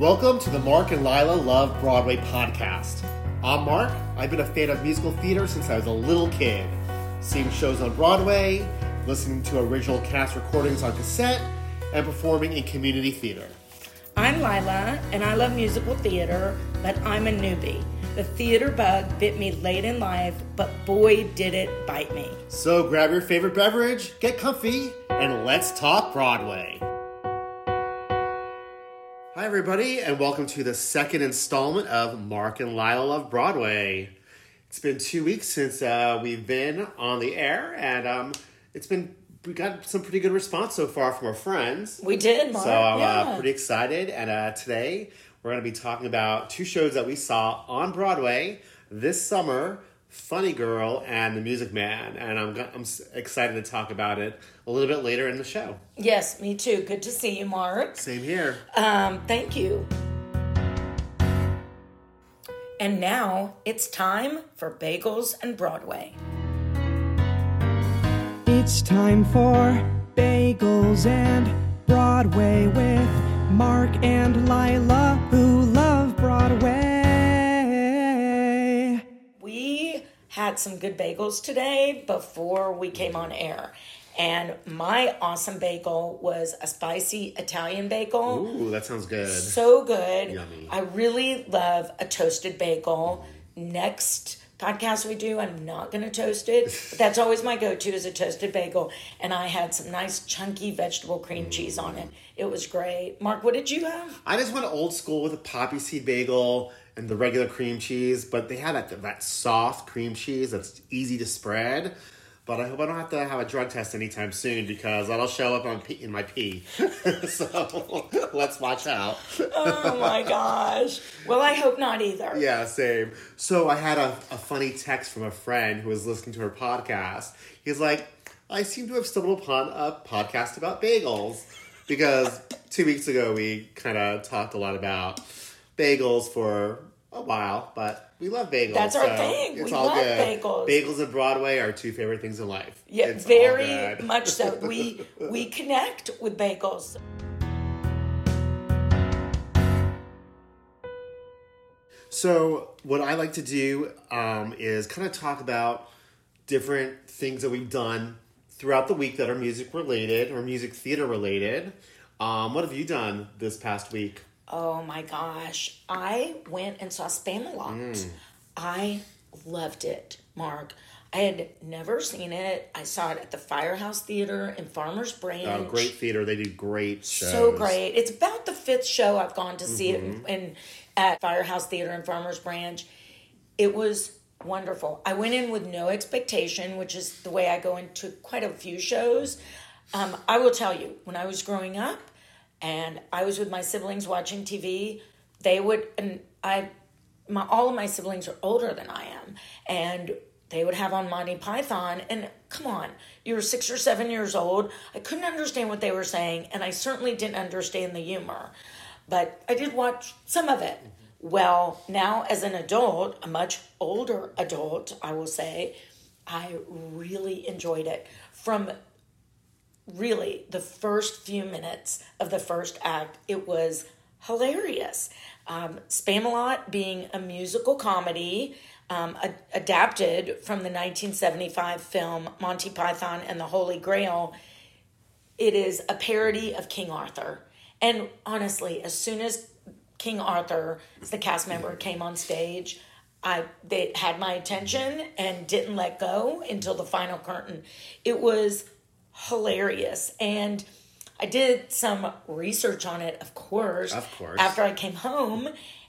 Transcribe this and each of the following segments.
Welcome to the Mark and Lila Love Broadway podcast. I'm Mark. I've been a fan of musical theater since I was a little kid, seeing shows on Broadway, listening to original cast recordings on cassette, and performing in community theater. I'm Lila, and I love musical theater, but I'm a newbie. The theater bug bit me late in life, but boy, did it bite me. So grab your favorite beverage, get comfy, and let's talk Broadway. Hi, everybody, and welcome to the second installment of Mark and Lila Love Broadway. It's been two weeks since uh, we've been on the air, and um, it's been we got some pretty good response so far from our friends. We did, Mark. So I'm yeah. uh, pretty excited, and uh, today we're going to be talking about two shows that we saw on Broadway this summer. Funny Girl and The Music Man, and I'm I'm excited to talk about it a little bit later in the show. Yes, me too. Good to see you, Mark. Same here. Um, thank you. And now it's time for Bagels and Broadway. It's time for Bagels and Broadway with Mark and Lila who love Broadway. We had some good bagels today before we came on air. And my awesome bagel was a spicy Italian bagel. Ooh, that sounds good. So good. Yummy. I really love a toasted bagel. Next podcast we do, I'm not going to toast it. But that's always my go to is a toasted bagel. And I had some nice chunky vegetable cream mm. cheese on it. It was great. Mark, what did you have? I just went old school with a poppy seed bagel and the regular cream cheese, but they had that that soft cream cheese that's easy to spread. But I hope I don't have to have a drug test anytime soon because that'll show up on pee, in my pee. so let's watch out. Oh my gosh. Well, I hope not either. Yeah, same. So I had a, a funny text from a friend who was listening to her podcast. He's like, I seem to have stumbled upon a podcast about bagels. Because two weeks ago we kind of talked a lot about bagels for a while, but we love bagels. That's our so thing. It's We all love good. bagels. Bagels and Broadway are two favorite things in life. Yeah, It's very much so. We we connect with bagels. So, what I like to do um, is kind of talk about different things that we've done throughout the week that are music related or music theater related. Um, what have you done this past week? Oh my gosh. I went and saw Spamalot. I loved it, Mark. I had never seen it. I saw it at the Firehouse Theater in Farmers Branch. Uh, great theater. They do great shows. So great. It's about the fifth show I've gone to see it in, in at Firehouse Theater in Farmers Branch. It was wonderful. I went in with no expectation, which is the way I go into quite a few shows. Um, I will tell you, when I was growing up and I was with my siblings watching TV, they would and I my all of my siblings are older than I am, and they would have on Monty Python. And come on, you were six or seven years old. I couldn't understand what they were saying, and I certainly didn't understand the humor, but I did watch some of it. Mm-hmm. Well, now as an adult, a much older adult, I will say, I really enjoyed it. From really the first few minutes of the first act, it was hilarious. Um, Spamalot being a musical comedy um, a- adapted from the 1975 film Monty Python and the Holy Grail, it is a parody of King Arthur. And honestly, as soon as King Arthur, the cast member, came on stage, I they had my attention and didn't let go until the final curtain. It was hilarious and I did some research on it, of course. Of course. After I came home,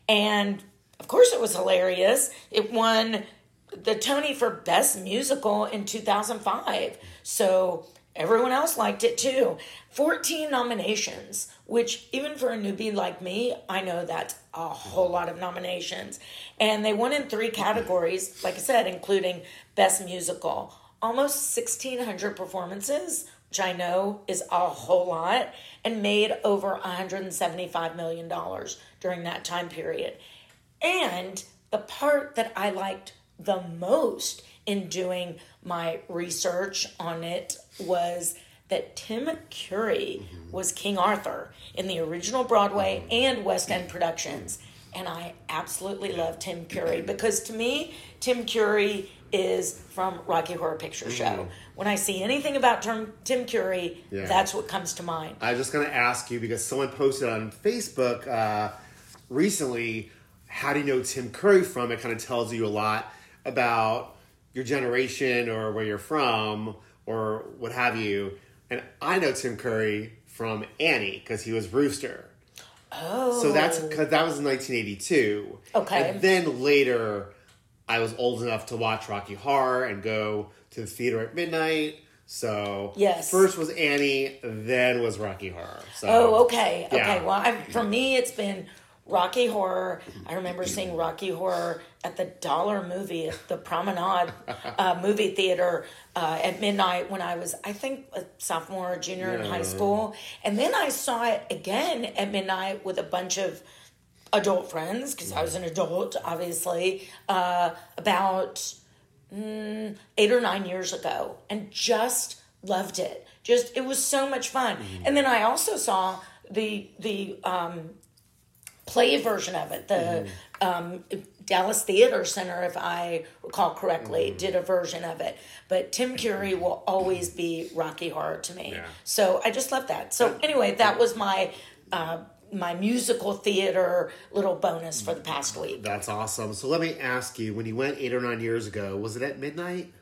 and of course it was hilarious. It won the Tony for Best Musical in 2005. So everyone else liked it too. 14 nominations, which even for a newbie like me, I know that's a whole lot of nominations. And they won in three categories, like I said, including Best Musical. Almost 1,600 performances, which I know is a whole lot, and made over $175 million during that time period. And the part that I liked the most in doing my research on it was that Tim Curry mm-hmm. was King Arthur in the original Broadway mm-hmm. and West End productions. And I absolutely love Tim Curry because to me, Tim Curry is from Rocky Horror Picture Show. When I see anything about Tim, Tim Curry, Yeah. that's what comes to mind. I was just going to ask you because someone posted on Facebook uh, recently, how do you know Tim Curry from? It kind of tells you a lot about your generation or where you're from or what have you. And I know Tim Curry from Annie because he was Rooster. Oh. So that's because that was in 1982. Okay. And then later, I was old enough to watch Rocky Horror and go to the theater at midnight. So Yes. first was Annie, then was Rocky Horror. So Oh, okay. Okay. Well, I, for me, it's been Rocky Horror. I remember seeing Rocky Horror at the Dollar Movie at the Promenade uh, movie theater uh, at midnight when I was, I think, a sophomore or junior in high school. And then I saw it again at midnight with a bunch of adult friends because I was an adult, obviously, uh, about mm, eight or nine years ago, and just loved it. Just it was so much fun. And then I also saw the the um, play version of it. The um, Dallas Theater Center, if I recall correctly, did a version of it. But Tim Curry will always be Rocky Horror to me. Yeah. So I just love that. So anyway, that was my. Uh, my musical theater little bonus for the past week. That's awesome. So let me ask you: When you went eight or nine years ago, was it at midnight?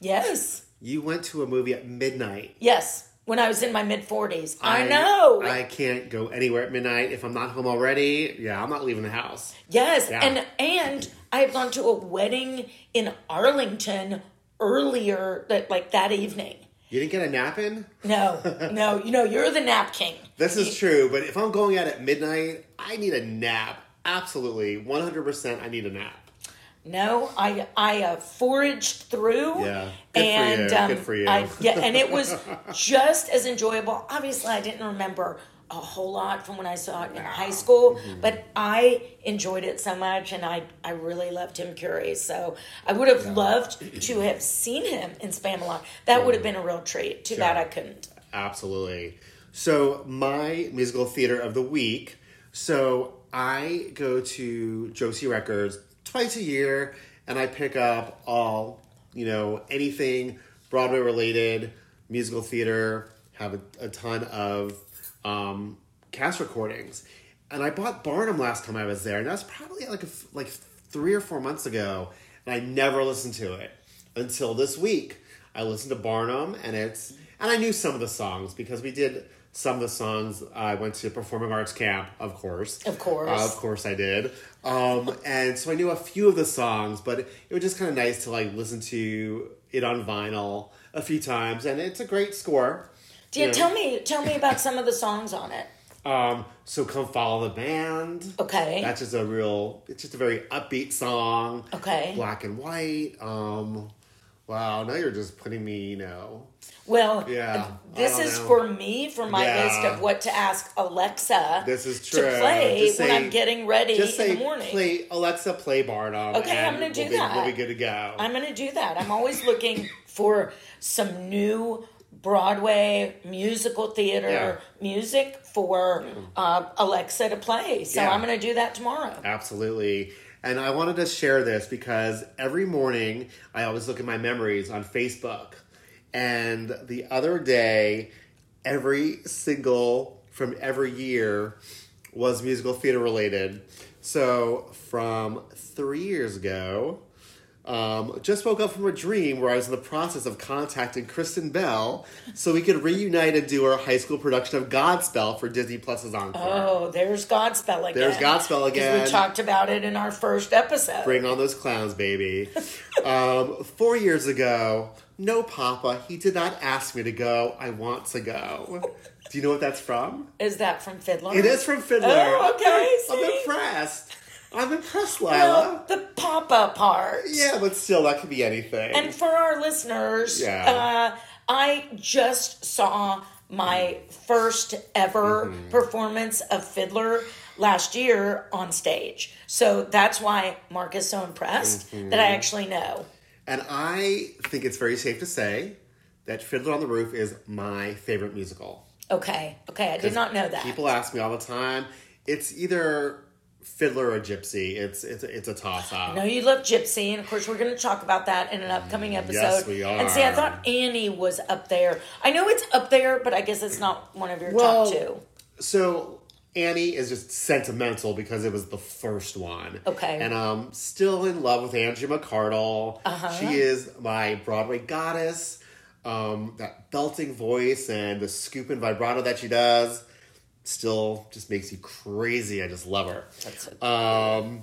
Yes. You went to a movie at midnight. Yes, when I was in my mid 40s. I, know. I can't go anywhere at midnight if I'm not home already. Yeah, I'm not leaving the house. yes, Yeah. and and I had gone to a wedding in Arlington earlier that like that evening. You didn't get a nap in? No, no, you know, you're the nap king. This is true, but if I'm going out at midnight, I need a nap. Absolutely, 100%. I need a nap. No, I I uh, foraged through. Yeah. Good for you. Um, Good for you. I, yeah, and it was just as enjoyable. Obviously, I didn't remember a whole lot from when I saw it in high school, Mm-hmm. but I enjoyed it so much, and I I really loved Tim Curry. So I would have loved to have seen him in Spamalot. That would have been a real treat. Too bad I couldn't. Absolutely. So, my musical theater of the week. So, I go to Josey Records twice a year and I pick up all, you know, anything Broadway related, musical theater, have a, a ton of um, cast recordings. And I bought Barnum last time I was there, and that was probably like a like three or four months ago, and I never listened to it until this week. I listened to Barnum, and it's and I knew some of the songs because we did some of the songs. I went to performing arts camp, of course, Of course. Uh, of course I did. Um, and so I knew a few of the songs, but it was just kind of nice to like listen to it on vinyl a few times, and it's a great score. Yeah, know. tell me tell me about some of the songs on it. Um, so come follow the band. Okay. That's just a real. It's just a very upbeat song. Okay. Black and white. Um, wow. Now you're just putting me. You know. Well, Yeah, this is know. for me for my Yeah. list of what to ask Alexa. This is true. to play Just when I'm getting ready Just say in the morning. play Alexa play Barnum. Okay, I'm gonna do we'll be, that. We'll be good to go. I'm going to do that. I'm always looking for some new Broadway musical theater Yeah. music for uh, Alexa to play. So Yeah. I'm going to do that tomorrow. Absolutely. And I wanted to share this because every morning I always look at my memories on Facebook. And the other day, every single from every year was musical theater related. So from three years ago, um, just woke up from a dream where I was in the process of contacting Kristen Bell so we could reunite and do our high school production of Godspell for Disney Plus's Encore. Oh, there's Godspell again. There's Godspell again. We talked about it in our first episode. Bring on those clowns, baby. um, four years ago, no, Papa, he did not ask me to go. I want to go. Do you know what that's from? Is that from Fiddler? It is from Fiddler. Oh, okay, I'm see? impressed. I'm impressed, Lila. Well, the pop-up part. yeah, but still, that could be anything. And for our listeners, Yeah. uh, I just saw my first ever Mm-hmm. performance of Fiddler last year on stage. So that's why Mark is so impressed Mm-hmm. that I actually know. And I think it's very safe to say that Fiddler on the Roof is my favorite musical. Okay. Okay. I did not know that. People ask me all the time. It's either Fiddler or Gypsy. It's it's it's a toss up. No, you love Gypsy, and of course, we're going to talk about that in an upcoming episode. Yes, we are. And see, I thought Annie was up there. I know it's up there, but I guess it's not one of your Well, top two. So Annie is just sentimental because it was the first one. Okay. And I'm still in love with Angie McArdle. Uh-huh. She is my Broadway goddess. Um, that belting voice and the scoop and vibrato that she does still just makes you crazy. I just love her. That's so Um,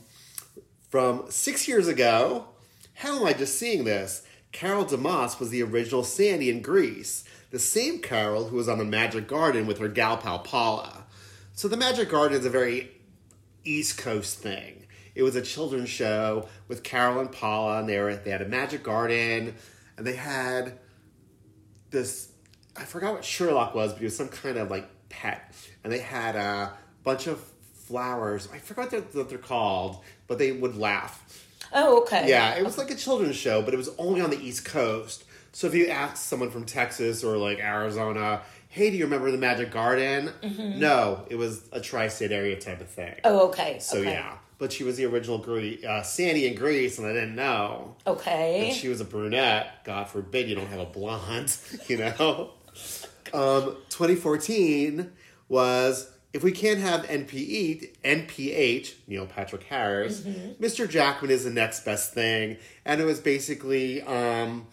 from six years ago, how am I just seeing this? Carole Demas was the original Sandy in Grease, the same Carol who was on the Magic Garden with her gal pal Paula. So the Magic Garden is a very East Coast thing. It was a children's show with Carol and Paula, and they were they had a Magic Garden, and they had this I forgot what Sherlock was, but he was some kind of like pet, and they had a bunch of flowers. I forgot what they're, what they're called, but they would laugh. Oh, okay. Yeah, it was like a children's show, but it was only on the East Coast. So if you ask someone from Texas or like Arizona, hey, do you remember the Magic Garden? No, it was a tri-state area type of thing. Mm-hmm. Oh, okay. So okay. yeah, but she was the original Gre- uh, Sandy in Grease, and I didn't know. Okay. And she was a brunette. God forbid you don't have a blonde, you know? Um, 2014 was if we can't have NPE, NPH, Neil Patrick Harris, Mr. Jackman is the next best thing. And it was basically um,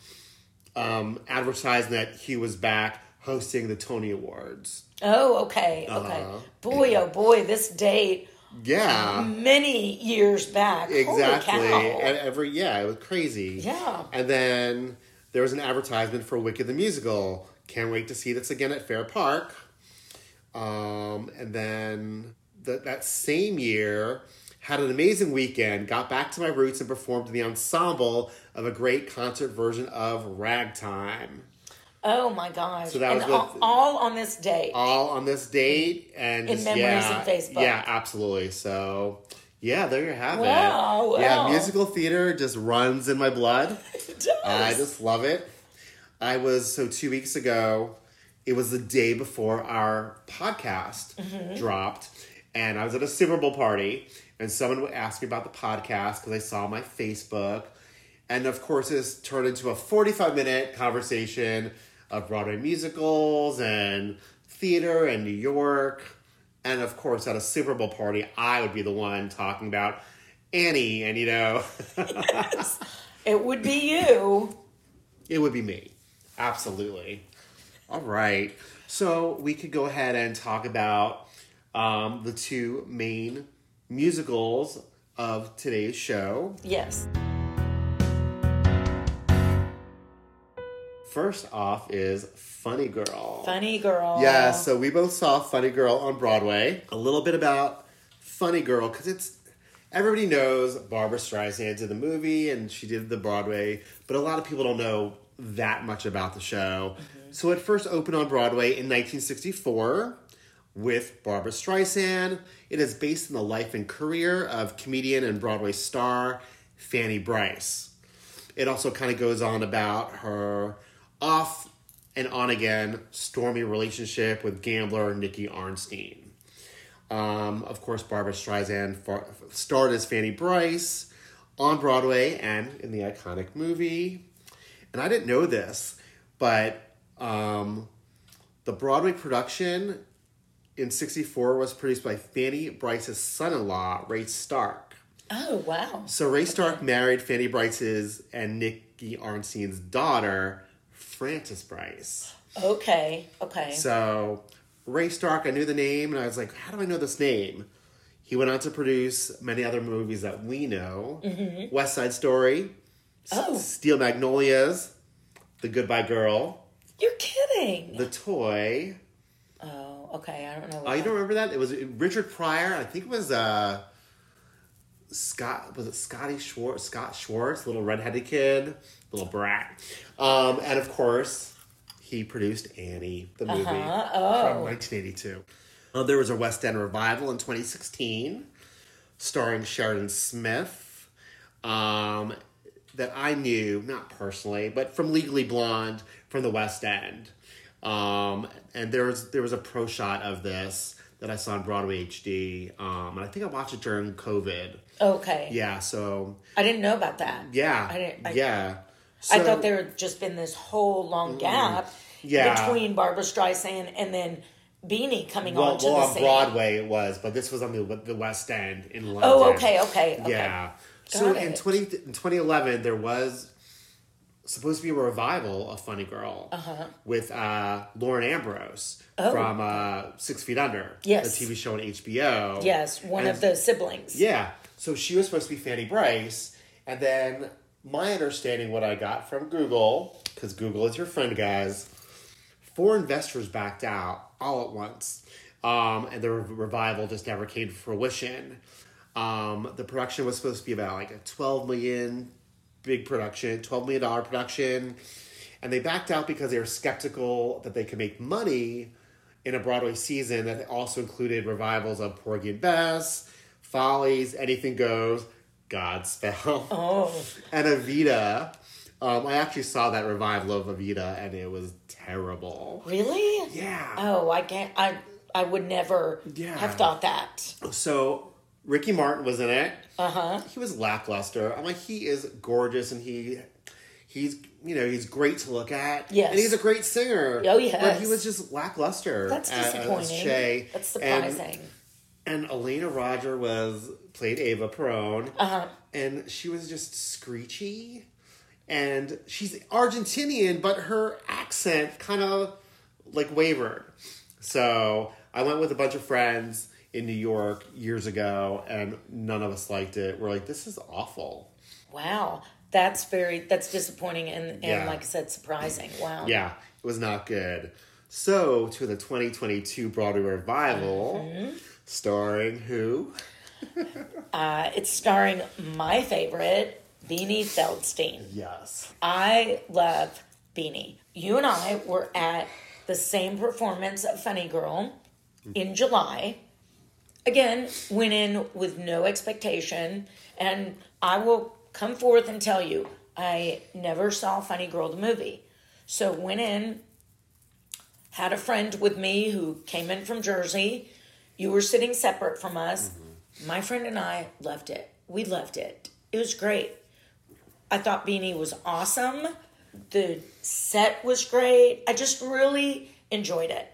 um, advertising that he was back hosting the Tony Awards. oh, okay. Okay. Uh-huh. Boy, oh boy, this date Yeah. many years back. Exactly. And every yeah, it was crazy. Yeah. And then there was an advertisement for Wicked the musical. Can't wait to see this again at Fair Park. Um, and then th- that same year had an amazing weekend. Got back to my roots and performed in the ensemble of a great concert version of Ragtime. Oh my gosh. So that and was all, with- all on this date. All on this date and In just, memories yeah, and Facebook. Yeah, absolutely. So yeah, there you have Wow, it. Yeah, musical theater just runs in my blood. It does. I just love it. I was so two weeks ago. It was the day before our podcast Mm-hmm. dropped, and I was at a Super Bowl party, and someone would ask me about the podcast because I saw my Facebook, and of course, this turned into a forty-five minute conversation of Broadway musicals and theater and New York, and of course, at a Super Bowl party, I would be the one talking about Annie, and you know. it would be you. It would be me. Absolutely. All right. So we could go ahead and talk about um, the two main musicals of today's show. Yes. First off is Funny Girl. Funny girl. Yeah, so we both saw Funny Girl on Broadway. A little bit about Funny Girl because it's everybody knows Barbara Streisand did the movie and she did the Broadway, but a lot of people don't know that much about the show. So it first opened on Broadway in 1964 with Barbara Streisand. It is based on the life and career of comedian and Broadway star Fanny Brice. It also kind of goes on about her off and on again stormy relationship with gambler Nicky Arnstein. Um, of course, Barbara Streisand far- starred as Fanny Brice on Broadway and in the iconic movie. And I didn't know this, but um, the Broadway production in 64 was produced by Fanny Brice's son in law, Ray Stark. Oh wow. So Ray Stark married Fanny Brice's and Nicky Arnstein's daughter, Frances Brice. Okay. Okay. So Ray Stark, I knew the name, and I was like, how do I know this name? He went on to produce many other movies that we know: West Side Story, Oh. Steel Magnolias, The Goodbye Girl, You're kidding. The Toy. oh, okay. I don't know. Oh, you don't remember that? It was Richard Pryor. I think it was uh, Scott. Was it Scotty Schwartz? Scott Schwartz, little redheaded kid, little brat. Um, and of course, he produced Annie, the movie Uh-huh. from Oh. 1982. Uh, there was a West End revival in 2016, starring Sheridan Smith. Um, that I knew, not personally, but from Legally Blonde from the West End. Um, and there was there was a pro shot of this that I saw on Broadway HD, um, and I think I watched it during COVID. Okay. Yeah, so I didn't know about that. yeah, I didn't. I, yeah. I thought there had just been this whole long gap. Yeah. between Barbara Streisand and then Beanie coming well, onto well the on scene. Broadway it was, but this was on the the West End in London. Oh, okay, okay, okay. Yeah. So in 20, in 2011, there was supposed to be a revival of Funny Girl Uh-huh. with uh, Lauren Ambrose from uh, Six Feet Under, Oh. Yes. the TV show on HBO. Yes, one And- of the siblings. Yeah. So she was supposed to be Fanny Brice, and then my understanding, what I got from Google, because Google is your friend, guys. Four investors backed out all at once, um, and the re- revival just never came to fruition. Um, the production was supposed to be about like a twelve million big production, twelve million dollar production, and they backed out because they were skeptical that they could make money in a Broadway season that also included revivals of Porgy and Bess, Follies, Anything Goes, Godspell, Oh, and Evita. Um, I actually saw that revival of Evita, and it was terrible. really? Yeah. Oh, I can't. I I would never Yeah. have thought that. So Ricky Martin was in it. Uh huh. He was lackluster. I'm like, he is gorgeous, and he, he's you know he's great to look at. Yes. and he's a great singer. Oh, yes. but he was just lackluster. That's as disappointing. Shay. That's And- surprising. And, Elena Roger was played Ava Perón, Uh huh. and she was just screechy. And she's Argentinian, but her accent kind of like wavered. So I went with a bunch of friends in New York years ago, and none of us liked it. We're like, this is awful. Wow. That's very. That's disappointing and and Yeah. like I said, surprising. Wow. Yeah, it was not good. So to the 2022 Broadway revival, starring who? Uh, it's starring my favorite, Beanie Feldstein. Yes. I love Beanie. You and I were at the same performance of Funny Girl in July. Again, went in with no expectation, and I will come forth and tell you I never saw Funny Girl the movie. So went in, had a friend with me who came in from Jersey. You were sitting separate from us. Mm-hmm. My friend and I loved it. We loved it. It was great. I thought Beanie was awesome. The set was great. I just really enjoyed it.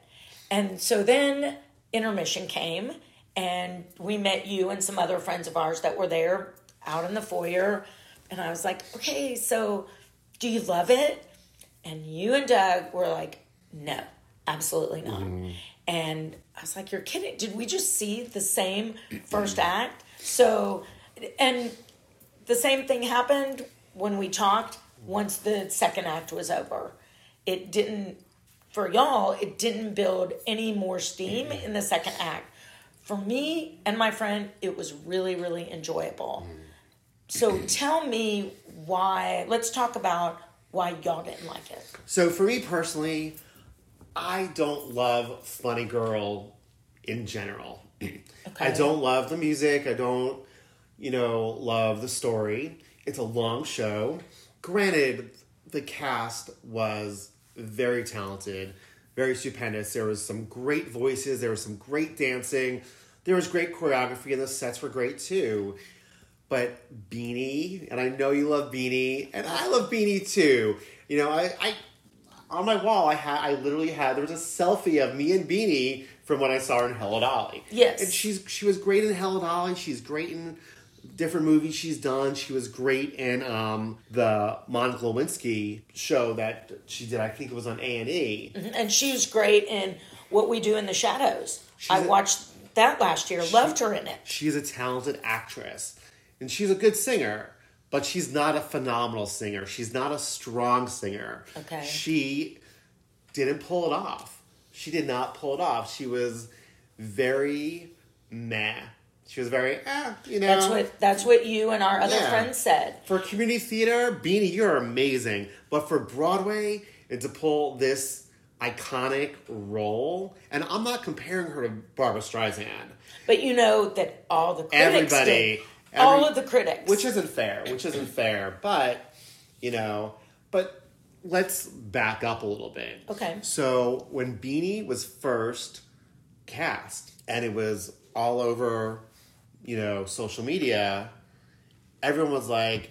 And so then intermission came, and we met you and some other friends of ours that were there out in the foyer. And I was like, okay, so do you love it? And you and Doug were like, no, absolutely not. Mm-hmm. And I was like, you're kidding. Did we just see the same first act? So, and the same thing happened when we talked once the second act was over. It didn't, for y'all, it didn't build any more steam mm-hmm. in the second act. For me and my friend, it was really, really enjoyable. Mm. So tell me why, let's talk about why y'all didn't like it. So for me personally, I don't love Funny Girl in general. Okay. I don't love the music. I don't, you know, love the story. It's a long show. Granted, the cast was very talented, very stupendous. There was some great voices. There was some great dancing. There was great choreography, and the sets were great too. But Beanie, and I know you love Beanie, and I love Beanie too. You know, I, I on my wall, I had, I literally had there was a selfie of me and Beanie from when I saw her in Hello Dolly. Yes. and she's she was great in Hello Dolly. She's great in different movies she's done. She was great in um, the Monica Lewinsky show that she did. I think it was on A and E. And she was great in What We Do in the Shadows. I She's a- watched that last year, loved her in it. She's a talented actress, and she's a good singer. But she's not a phenomenal singer. She's not a strong singer. Okay. She didn't pull it off. She did not pull it off. She was very meh. She was very, eh, you know. That's what that's what you and our other Yeah. friends said. For community theater, Beanie, you're amazing. But for Broadway, and to pull this iconic role, and I'm not comparing her to Barbara Streisand, But you know that all the critics Everybody- did. all of the critics. which isn't fair, which isn't fair. But you know. But let's back up a little bit. Okay. So when Beanie was first cast, and it was all over, you know, social media, everyone was like,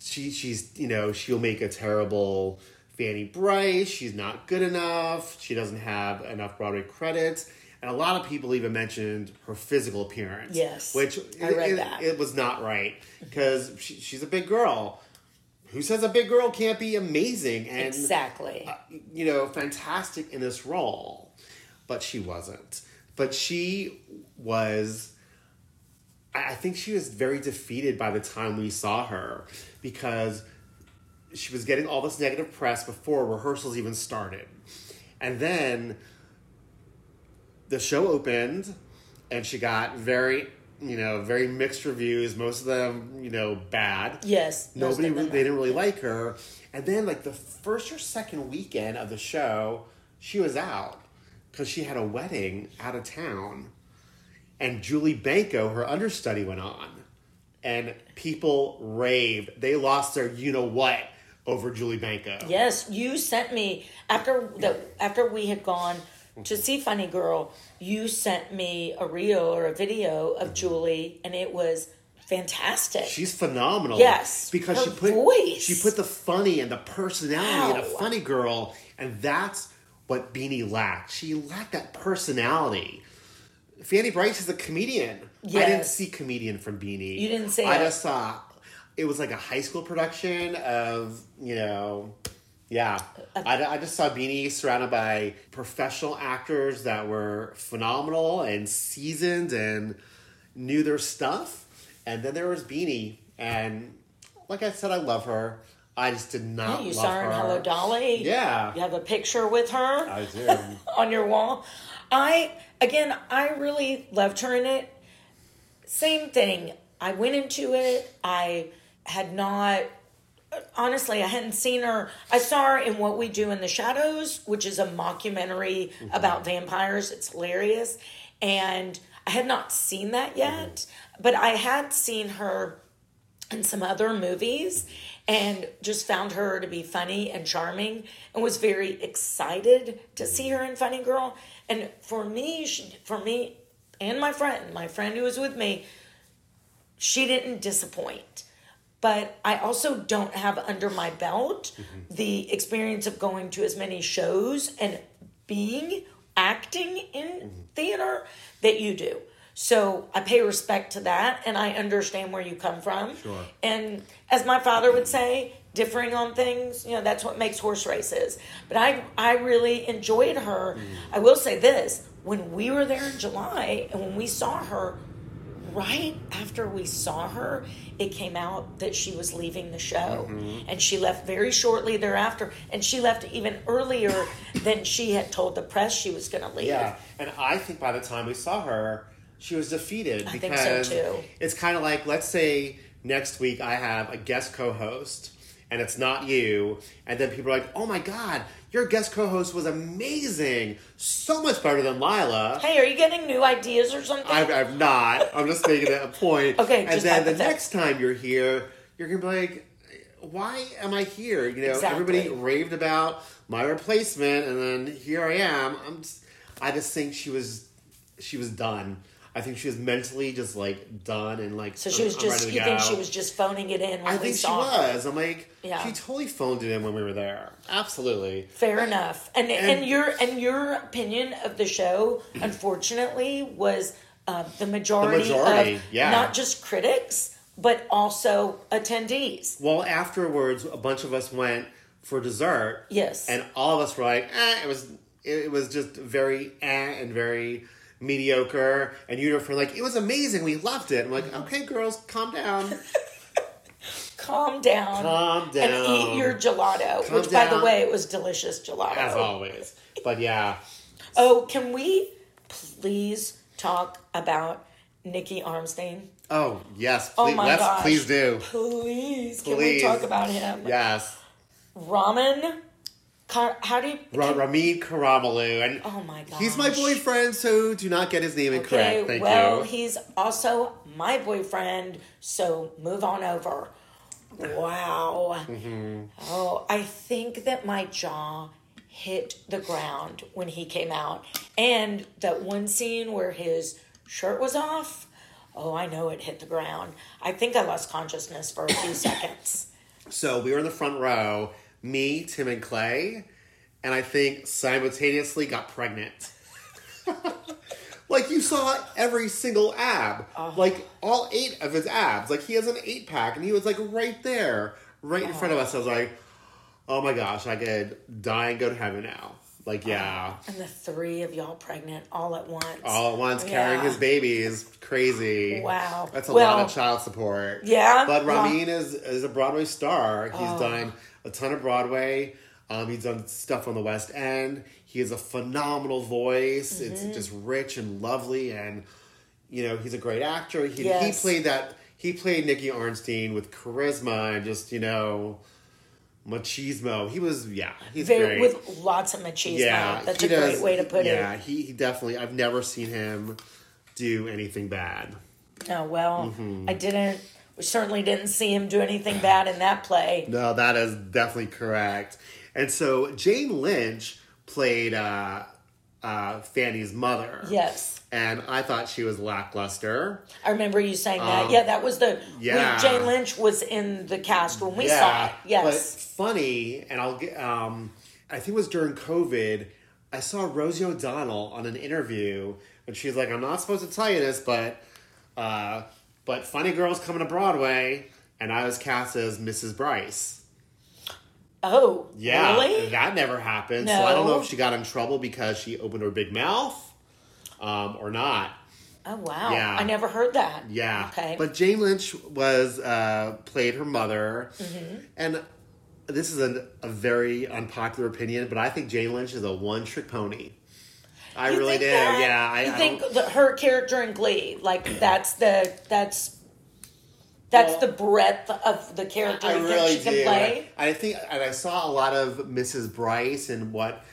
she, she's, you know, she'll make a terrible Fanny Brice. She's not good enough. She doesn't have enough Broadway credits. And a lot of people even mentioned her physical appearance. Yes, Which I read it, that. it was not right because she, she's a big girl. Who says a big girl can't be amazing and Exactly. Uh, you know, fantastic in this role, but she wasn't. But she was. I think she was very defeated by the time we saw her because she was getting all this negative press before rehearsals even started. And then the show opened and she got very, you know, very mixed reviews, most of them, you know, bad yes. nobody really, they didn't really like her and then like the first or second weekend of the show she was out because she had a wedding out of town and julie Benko her understudy went on and people raved they lost their you know what over julie Benko Yes, you sent me after the after we had gone to see Funny Girl. You sent me a reel or a video of mm-hmm. Julie, and it was fantastic. She's phenomenal. Yes, because her she put voice. she put the funny and the personality in a funny girl, and that's what Beanie lacked. She lacked that personality. Fanny Brice is a comedian. I didn't see comedian from Beanie. You didn't see I it. just saw it was like a high school production of you know. Yeah, uh, I, I just saw Beanie surrounded by professional actors that were phenomenal and seasoned and knew their stuff. And then there was Beanie, and like I said, I love her. I just did not you love saw her in. Hello Dolly. Yeah. You have a picture with her I do. on your wall. I again, I really loved her in it. Same thing. I went into it. I had not honestly, I hadn't seen her. I saw her in What We Do in the Shadows, which is a mockumentary mm-hmm. about vampires. It's hilarious. And I had not seen that yet, mm-hmm. but I had seen her in some other movies and just found her to be funny and charming and was very excited to see her in Funny Girl. And for me, she, for me and my friend, my friend who was with me, she didn't disappoint. But I also don't have under my belt mm-hmm. the experience of going to as many shows and being acting in mm-hmm. theater that you do. So I pay respect to that and I understand where you come from. Sure. And as my father would say, differing on things, you know, that's what makes horse races. But I I really enjoyed her. Mm. I will say this, when we were there in July and when we saw her, right after we saw her, it came out that she was leaving the show. Mm-hmm. And she left very shortly thereafter. And she left even earlier than she had told the press she was going to leave. Yeah, and I think by the time we saw her, she was defeated I think because so, too. it's kind of like let's say next week I have a guest co-host and it's not you, and then people are like, "Oh my god, your guest co-host was amazing, so much better than Lila." Hey, are you getting new ideas or something? I've, I've not. I'm just making a point. Okay, and then the next time you're here, you're gonna be like, "Why am I here?" You know, Exactly. everybody raved about my replacement, and then here I am. I'm. Just, I just think she was, she was done. I think she was mentally just like done and like. so she was just, you think she was just phoning it in when I think she saw her? was. I'm like, Yeah. she totally phoned it in when we were there. Absolutely. Fair enough. And, and And- your and your opinion of the show, unfortunately, was uh, the majority, majority, of yeah. not just critics but also attendees. Well, afterwards, a bunch of us went for dessert. Yes. And all of us were like, eh, it was it was just very eh and very mediocre. And you were like, it was amazing. We loved it. I'm like, mm-hmm. okay, girls, calm down. Calm down. Calm And down. eat your gelato, Calm which, by the way, it was delicious gelato. As always. But yeah. Oh, can we please talk about Nicky Arnstein? Oh yes, Oh please, my let's gosh. please do. Please, can we talk about him? Yes. Ramin. Ka- How do you? Ra- Ramin Karimloo. And Oh my god. he's my boyfriend, so do not get his name Okay, incorrect. Thank well, you. he's also my boyfriend, so move on over. Wow. Mm-hmm. Oh, I think that my jaw hit the ground when he came out. And that one scene where his shirt was off, oh, I know it hit the ground. I think I lost consciousness for a few seconds. So we were in the front row, me, Tim, and Clay, and I think simultaneously got pregnant. like you saw every single ab, like all eight of his abs. Like he has an eight pack, and he was like right there, right in front of us. I was like, oh my gosh, I could die and go to heaven now. Like yeah, And the three of y'all pregnant all at once. all at once carrying Yeah. his baby is crazy. Wow. that's a Well, lot of child support. Yeah. But Ramin is is a Broadway star. He's done a ton of Broadway. Um, he's done stuff on the West End. He has a phenomenal voice. Mm-hmm. It's just rich and lovely, and you know he's a great actor. He, he played that. He played Nicky Arnstein with charisma and just you know machismo. He was yeah. He's Very, great. with lots of machismo. yeah, That's a great way to put yeah, it. he, he definitely. I've never seen him do anything bad. Oh, well, Mm-hmm. I didn't, we certainly didn't see him do anything bad in that play. No, that is definitely correct. And so Jane Lynch played uh, uh, Fanny's mother. Yes. And I thought she was lackluster. I remember you saying that. yeah, that was the. Um, yeah. Jane Lynch was in the cast when we saw it. Yes. But funny, and I'll get. Um, I think it was during COVID. I saw Rosie O'Donnell on an interview, and she's like, "I'm not supposed to tell you this, but, uh, but Funny Girl's coming to Broadway, and I was cast as Mrs. Brice." oh, Yeah, really? that never happened. So I don't know if she got in trouble because she opened her big mouth, um, or not. oh, wow. Yeah. I never heard that. Yeah. Okay. But Jane Lynch was uh, played her mother, Mm-hmm. and this is a, a very unpopular opinion, but I think Jane Lynch is a one trick pony. I You really do. that? Yeah. I, you I think that her character in Glee, like that's the that's that's Well, the breadth of the character I you really think she do. can play. I think, and I saw a lot of Mrs. Brice and what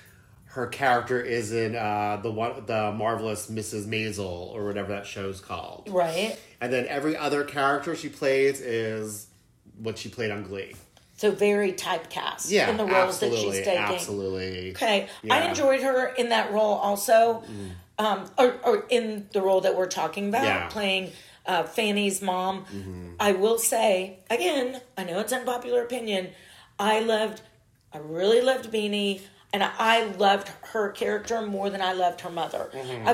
her character is in uh, the one, the marvelous Mrs. Maisel or whatever that show's called. Right. And then every other character she plays is what she played on Glee. So very typecast Yeah, in the roles that she's taking. absolutely. Okay, I Yeah. Mm. enjoyed her in that role also, um, or, or in the role that we're talking about, Yeah. playing uh, Fanny's mom. Mm-hmm. I will say again, I know it's unpopular opinion. I loved, I really loved Beanie, and I loved her character more than I loved her mother. Mm-hmm.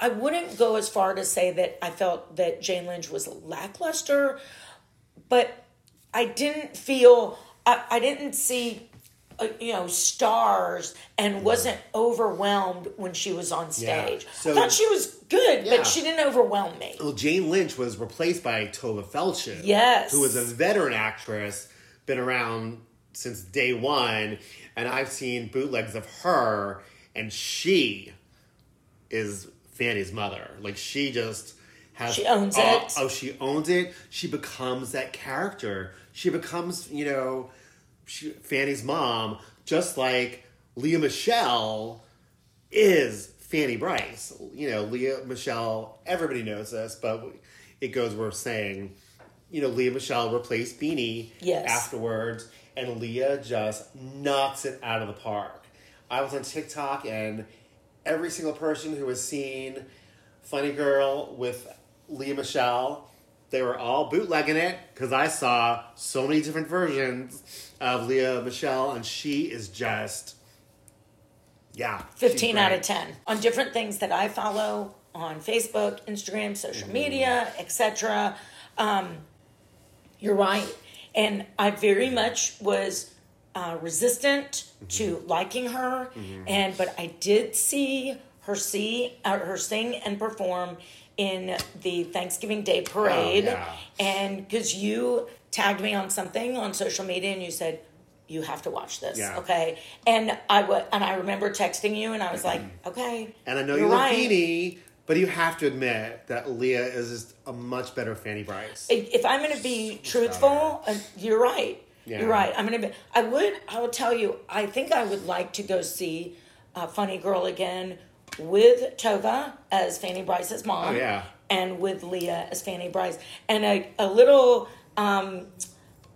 I I wouldn't go as far to say that I felt that Jane Lynch was lackluster, but I didn't feel I, I didn't see uh, you know stars and wasn't overwhelmed when she was on stage. So- I thought she was good, Yeah. but she didn't overwhelm me. Well, Jane Lynch was replaced by Tovah Feldshuh. Yes. Who was a veteran actress, been around since day one. And I've seen bootlegs of her, and she is Fanny's mother. Like, she just has. She owns it. Oh, she owns it. She becomes that character. She becomes, you know, she, Fanny's mom, just like Lea Michele is Fanny Brice. You know, Lea Michele, everybody knows this, but it goes worth saying. You know, Lea Michele replaced Beanie Yes. afterwards, and Lea just knocks it out of the park. I was on TikTok, and every single person who has seen Funny Girl with Lea Michele, they were all bootlegging it because I saw so many different versions of Lea Michele, and she is just, yeah, 15 out of 10 on different things that I follow on Facebook, Instagram, social Mm-hmm. media, etc. Um, you're right. And I very much was uh, resistant Mm-hmm. to liking her, and but I did see her see uh, her sing and perform in the Thanksgiving Day parade, Oh, yeah. and because you tagged me on something on social media, and you said you have to watch this, Yeah. okay? And I wa- and I remember texting you, and I was like, okay, And I know you're you love right. Beanie, but you have to admit that Lea is just a much better Fanny Brice. if I'm going to be truthful, uh, you're right. Yeah. You're right. I'm going to be. I would. I will tell you. I think I would like to go see uh, Funny Girl again with Tovah as Fanny Brice's mom. Oh, yeah. And with Lea as Fanny Brice, and a a little um,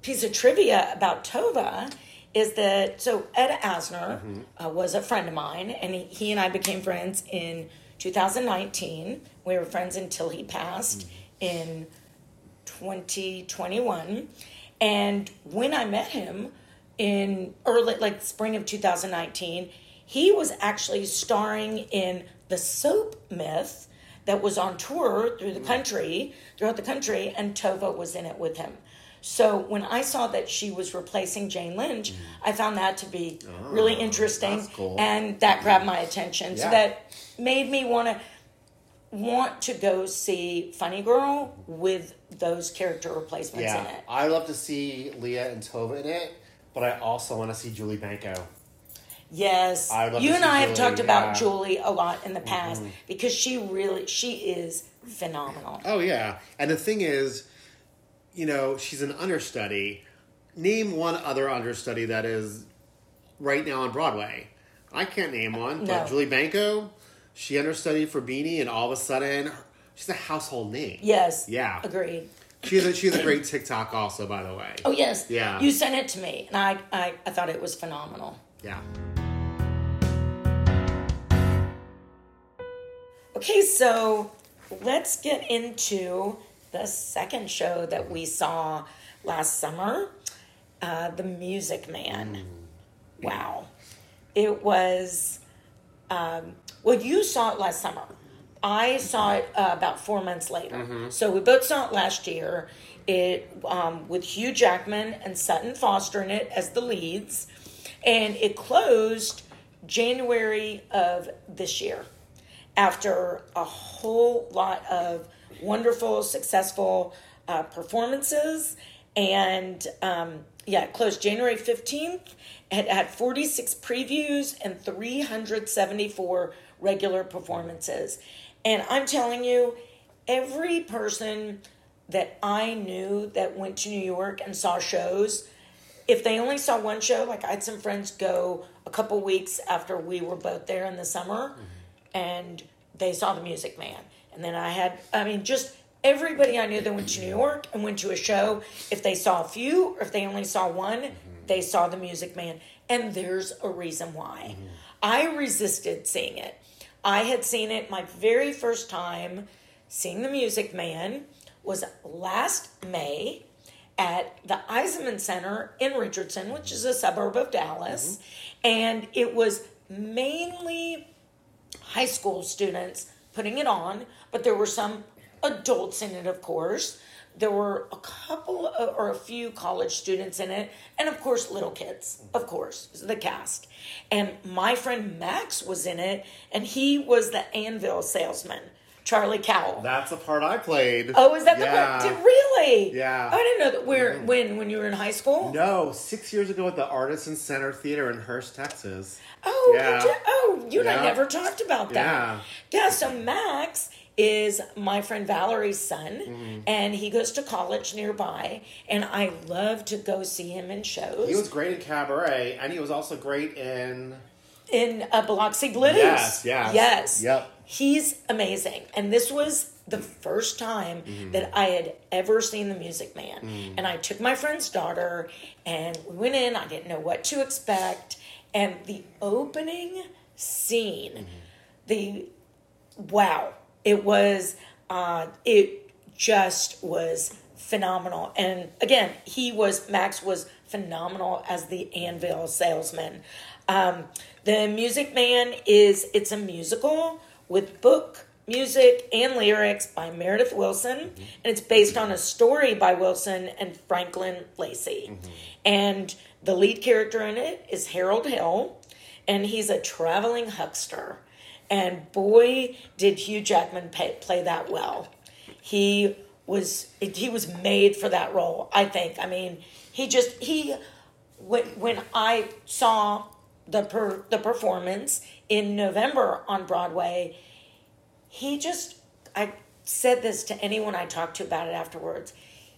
piece of trivia about Tovah is that so Ed Asner uh, was a friend of mine, and he, he and I became friends in 2019. We were friends until he passed in 2021. And when I met him in early, like spring of 2019, he was actually starring in the soap myth that was on tour through the mm. country, throughout the country, and Tovah was in it with him. So when I saw that she was replacing Jane Lynch, mm. I found that to be oh, really interesting, that's cool. and that grabbed my mm. attention. So that made me want to want to go see Funny Girl with those character replacements in it. I love to see Lea and Tovah in it, but I also want to see Julie Benko. Yes, you and I have Julie, talked about yeah. Mm-hmm. Julie a lot in the past because she really she is phenomenal. Oh yeah, and the thing is, you know, she's an understudy. Name one other understudy that is right now on Broadway. I can't name one, No. but Julie Benko, she understudied for Beanie, and all of a sudden, she's a household name. Yes, Yeah. agreed. She's a, she's a great TikTok also, by the way. Oh yes, Yeah. You sent it to me, and I I, I thought it was phenomenal. Yeah. Okay, so let's get into the second show that we saw last summer, uh, The Music Man. Wow. It was, um, well, you saw it last summer. I saw it uh, about four months later. So we both saw it last year. It um, with Hugh Jackman and Sutton Foster in it as the leads, and it closed January of this year after a whole lot of wonderful, successful uh, performances. And um, yeah, it closed January 15th. It had 46 previews and 374 regular performances. And I'm telling you, every person that I knew that went to New York and saw shows, if they only saw one show, like I had some friends go a couple weeks after we were both there in the summer, mm-hmm. and they saw the Music Man. And then I had, I mean, just everybody I knew that went to New York and went to a show, if they saw a few or if they only saw one, mm-hmm. they saw the Music Man. And there's a reason why. Mm-hmm. I resisted seeing it. I had seen it my very first time seeing the Music Man was last May at the Eisemann Center in Richardson, which is a suburb of Dallas. Mm-hmm. And it was mainly high school students putting it on, but there were some adults in it, of course. There were a couple of, or a few college students in it, and of course, little kids, of course, the cast. And my friend Max was in it, and he was the anvil salesman, Charlie Cowell. That's the part I played. oh, is that the part? Did, really? Yeah. I didn't know that. Where? When? When you were in high school? No, six years ago at the Artisan Center Theater in Hurst, Texas. Oh, you Yeah. did- oh, you and I never talked about that. Yeah. Yeah, so Max is my friend Valerie's son, Mm-hmm. and he goes to college nearby, and I love to go see him in shows. He was great in Cabaret, and he was also great in. in uh, Biloxi Blues. Yes, yes. Yes. Yep. He's amazing. And this was the first time Mm-hmm. that I had ever seen the Music Man. And I took my friend's daughter and we went in. I didn't know what to expect. And the opening scene, Mm-hmm. the wow, it was, uh, it just was phenomenal. And again, he was, Max was phenomenal as the anvil salesman. Um, the Music Man is, it's a musical with book, music, and lyrics by Meredith Willson. Mm-hmm. And it's based on a story by Willson and Franklin Lacey. Mm-hmm. And the lead character in it is Harold Hill, and he's a traveling huckster. And boy, did Hugh Jackman pay, play that well. He was he was made for that role. I think. I mean, he just he when when I saw the per, the performance in November on Broadway, he just I said this to anyone I talked to about it afterwards.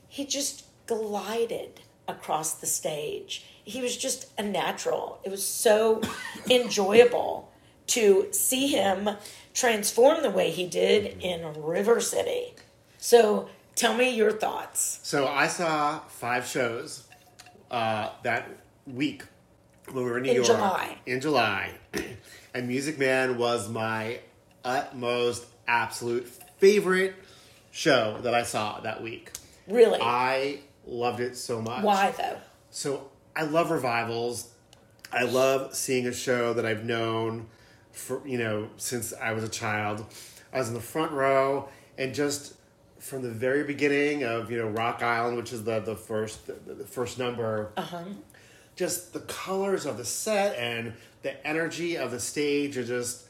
He just glided across the stage. He was just a natural. It was so enjoyable to see him transform the way he did in River City. So tell me your thoughts. So I saw five shows. uh, that week when we were in New In York July. in July, and Music Man was my utmost absolute favorite show that I saw that week. Really? I loved it so much. Why though? So I love revivals. I love seeing a show that I've known for you know since I was a child. I was in the front row and just from the very beginning of you know Rock Island, which is the the first the, the first number. Uh-huh. Just the colors of the set and the energy of the stage are just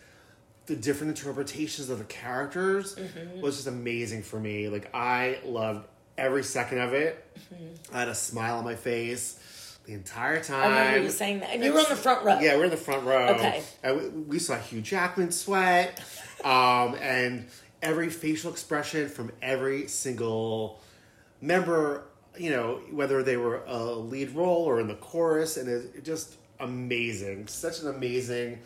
the different interpretations of the characters Mm-hmm. was just amazing for me. Like I loved every second of it. Mm-hmm. I had a smile on my face the entire time. I remember you saying that. And you were on the front row. Yeah, we're in the front row. Okay. We, we saw Hugh Jackman sweat, um, and every facial expression from every single member. You know, whether they were a lead role or in the chorus, and it's just amazing. Such an amazing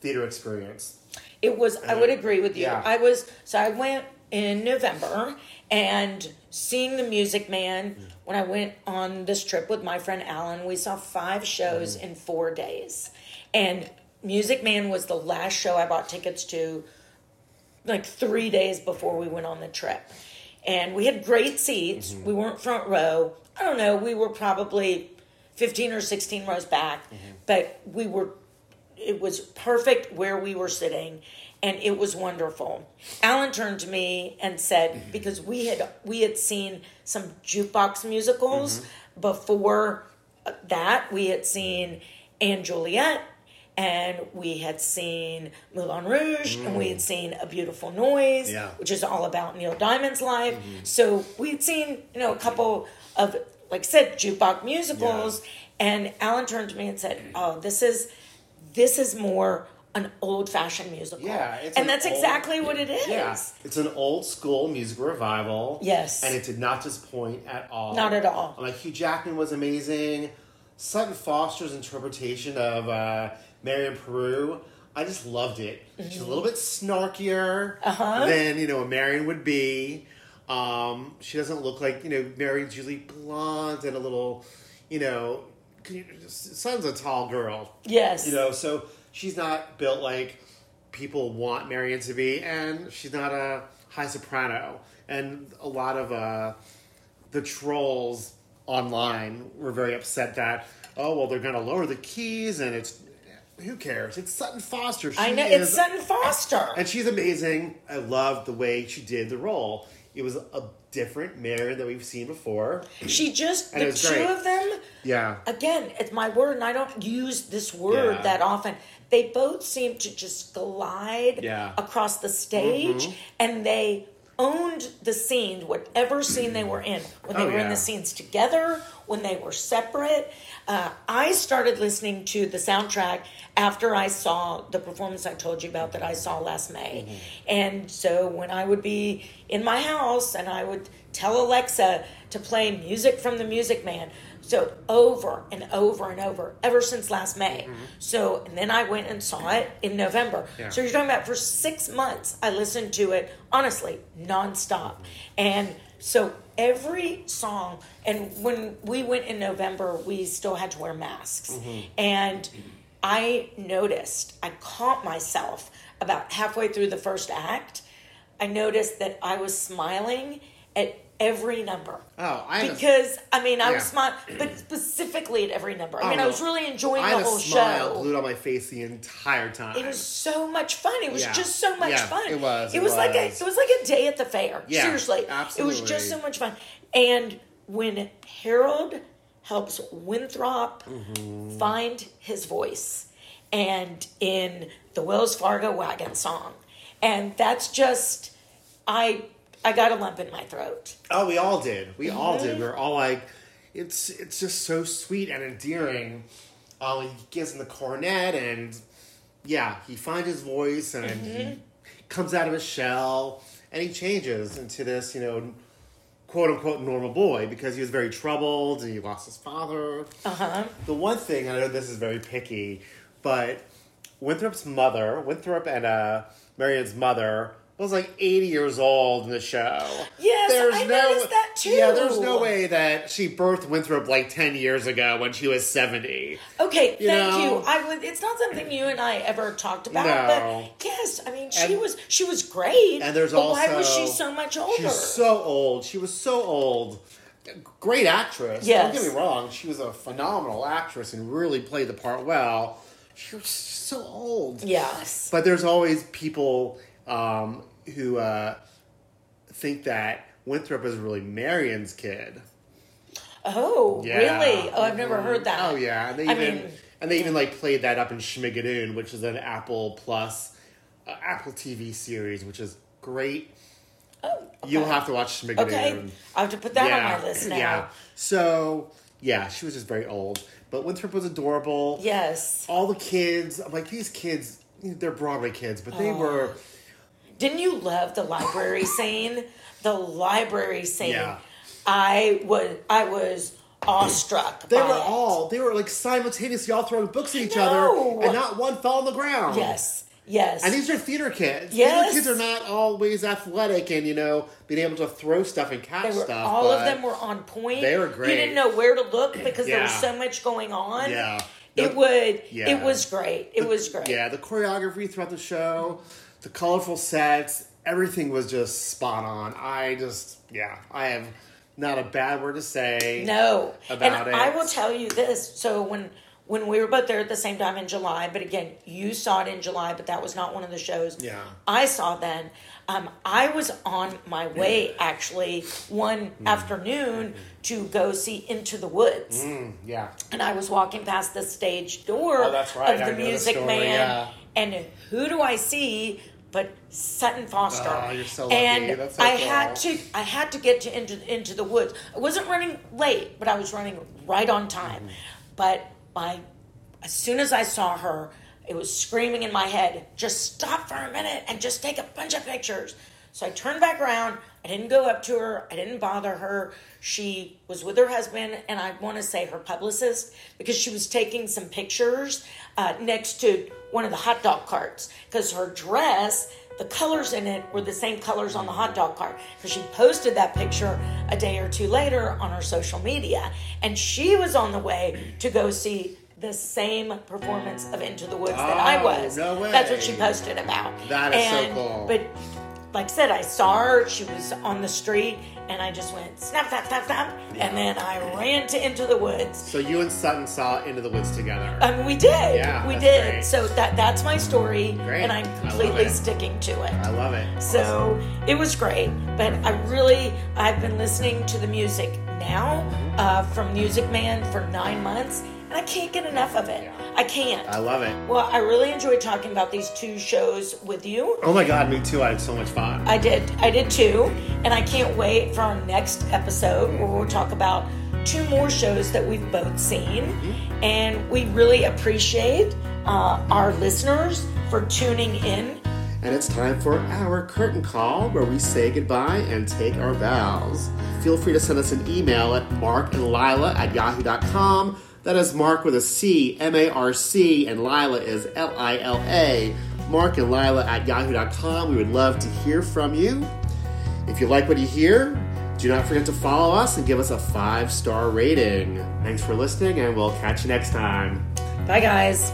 theater experience. It was. I would agree with you. yeah. I was. So I went in November and seeing the Music Man. Mm. When I went on this trip with my friend Alan, we saw five shows mm-hmm. in four days, and Music Man was the last show I bought tickets to. Like three days before we went on the trip, and we had great seats. Mm-hmm. We weren't front row. I don't know. We were probably fifteen or sixteen rows back, mm-hmm. but we were it was perfect where we were sitting and it was wonderful. Alan turned to me and said mm-hmm. because we had we had seen some jukebox musicals mm-hmm. before that. We had seen & Juliet and we had seen moulin rouge and we had mm. seen a beautiful noise Yeah. which is all about neil diamond's life. Mm-hmm. So we'd seen you know a couple of like I said jukebox musicals. And alan turned to me and said oh this is this is more an old fashioned musical. Yeah, it's and an that's old- exactly what it is. Yeah, it's an old school musical revival. Yes. and it did not disappoint at all. Not at all. Like Hugh Jackman was amazing. Sutton Foster's interpretation of uh, Marian Paroo, I just loved it. She's a little bit snarkier Uh-huh. than you know a Marion would be. Um, she doesn't look like you know Marian's usually blonde and a little, you know, Sutton's a tall girl. Yes. You know, so she's not built like people want Marian to be, and she's not a high soprano. And a lot of uh, the trolls online were very upset that, oh, well, they're going to lower the keys, and it's who cares? It's Sutton Foster. She I know is- it's Sutton Foster. and she's amazing. I love the way she did the role. It was a different mirror that we've seen before. she just And the two great. of them. Yeah. Again, it's my word, and I don't use this word Yeah. that often. They both seem to just glide Yeah. Mm-hmm. across the stage, and they owned the scene, whatever scene they were in. When they Oh, were in the scenes together, when they were separate. Uh, I started listening to the soundtrack after I saw the performance I told you about that I saw last May. Mm-hmm. And so when I would be in my house and I would tell Alexa to play music from the Music Man. So over and over and over, ever since last May. Mm-hmm. So, and then I went and saw it in November. Yeah. So you're talking about for six months, I listened to it honestly, nonstop. Mm-hmm. And so every song, and when we went in November, we still had to wear masks. Mm-hmm. And I noticed, I caught myself about halfway through the first act. I noticed that I was smiling at every number. Oh, I because I mean I was Yeah. smiling, but specifically at every number. I Oh, mean I was really enjoying I the whole a smile show. glued on my face the entire time. It was so much fun. It was Yeah. just so much Yeah, fun. it was, It, it was, like a. It was like a day at the fair. Seriously, it was just so much fun. And when Harold helps Winthrop Mm-hmm. find his voice, and in the Wells Fargo wagon song, and that's just, I I got a lump in my throat. Oh, we all did. We all did. Mm-hmm. We were all like, it's it's just so sweet and endearing. Um, he gets in the cornet and yeah, he finds his voice and Mm-hmm. he comes out of his shell and he changes into this, you know, quote unquote normal boy because he was very troubled and he lost his father. Uh huh. The one thing I know this is very picky, but Winthrop's mother, Winthrop and uh, Marian's mother, was like 80 years old in the show. Yes, I noticed that too. Yeah, there's no way that she birthed Winthrop like 10 years ago when she was 70. Okay, You thank know? you. I would. It's not something you and I ever talked about, No. but yes, I mean she And- was she was great. And there's also why was she so much older? She's so old. She was so old. Great actress. Yes. Don't get me wrong. She was a phenomenal actress and really played the part well. She was so old. yes. But there's always people um, who uh, think that Winthrop is really Marian's kid. Oh, Yeah. really? Oh, I've never heard that. Oh yeah, and they I even mean- and they even like played that up in Schmigadoon, which is an Apple Plus uh, Apple TV series, which is great. Oh, You'll have to watch Schmigadoon. Okay, I have to put that on my list now. Yeah. So yeah, she was just very old, but Winthrop was adorable. Yes. All the kids, I'm like these kids, they're Broadway kids, but Oh. they were. Didn't you love the library scene? The library scene. Yeah. I was I was awestruck. They were it. all they were like simultaneously all throwing books at each other, and not one fell on the ground. Yes. Yes. And these are theater kids. Yes. Theater kids are not always athletic and, you know, being able to throw stuff and catch were, stuff. all of them were on point. They were great. You didn't know where to look because there was so much going on. Yeah. It The- would. yeah. It was great. It was great. Yeah, the choreography throughout the show, the colorful sets, everything was just spot on. I just, yeah, I have not a bad word to say. No. About and I will tell you this. So when when we were both there at the same time in July, but again, you saw it in July, but that was not one of the shows. Yeah. I saw then. Um, I was on my way actually one Mm. afternoon to go see Into the Woods. Yeah. and I was walking past the stage door Oh, right. of I the the Music Man, yeah. and who do I see but Sutton Foster? Oh, you're so. And That's so I cool. had to, I had to get to into into the woods. I wasn't running late, but I was running right on time. Mm-hmm. But my, as soon as I saw her, it was screaming in my head, "Just stop for a minute and just take a bunch of pictures." So I turned back around. I didn't go up to her. I didn't bother her. She was with her husband, and I want to say her publicist, because she was taking some pictures uh, next to one of the hot dog carts. Because her dress, the colors in it were the same colors on the hot dog cart. Because she posted that picture a day or two later on her social media, and she was on the way to go see the same performance of Into the Woods that I Oh, was. no That's what she posted about. That is so cool. But like I said, I saw her. She was on the street, and I just went snap, snap, snap, snap, and then I ran to Into the Woods. So you and Sutton saw Into the Woods together. I mean, we did. Yeah, we did. great. So that that's my story, Great. and I'm completely sticking to it. I love it. So it was great, but I really I've been listening to the music now uh, from Music Man for nine months, and I can't get enough of it. I can't. I love it. well, I really enjoyed talking about these two shows with you. Oh my god, me too. I had so much fun. I did. I did too. And I can't wait for our next episode where we'll talk about two more shows that we've both seen. And we really appreciate uh, our listeners for tuning in. And it's time for our curtain call where we say goodbye and take our vows. Feel free to send us an email at marcandlila at yahoo.com. That is Mark with a C, M A R C, and Lila is L I L A. Mark and Lila at yahoo.com. We would love to hear from you. If you like what you hear, do not forget to follow us and give us a five star rating. Thanks for listening, and we'll catch you next time. Bye, guys.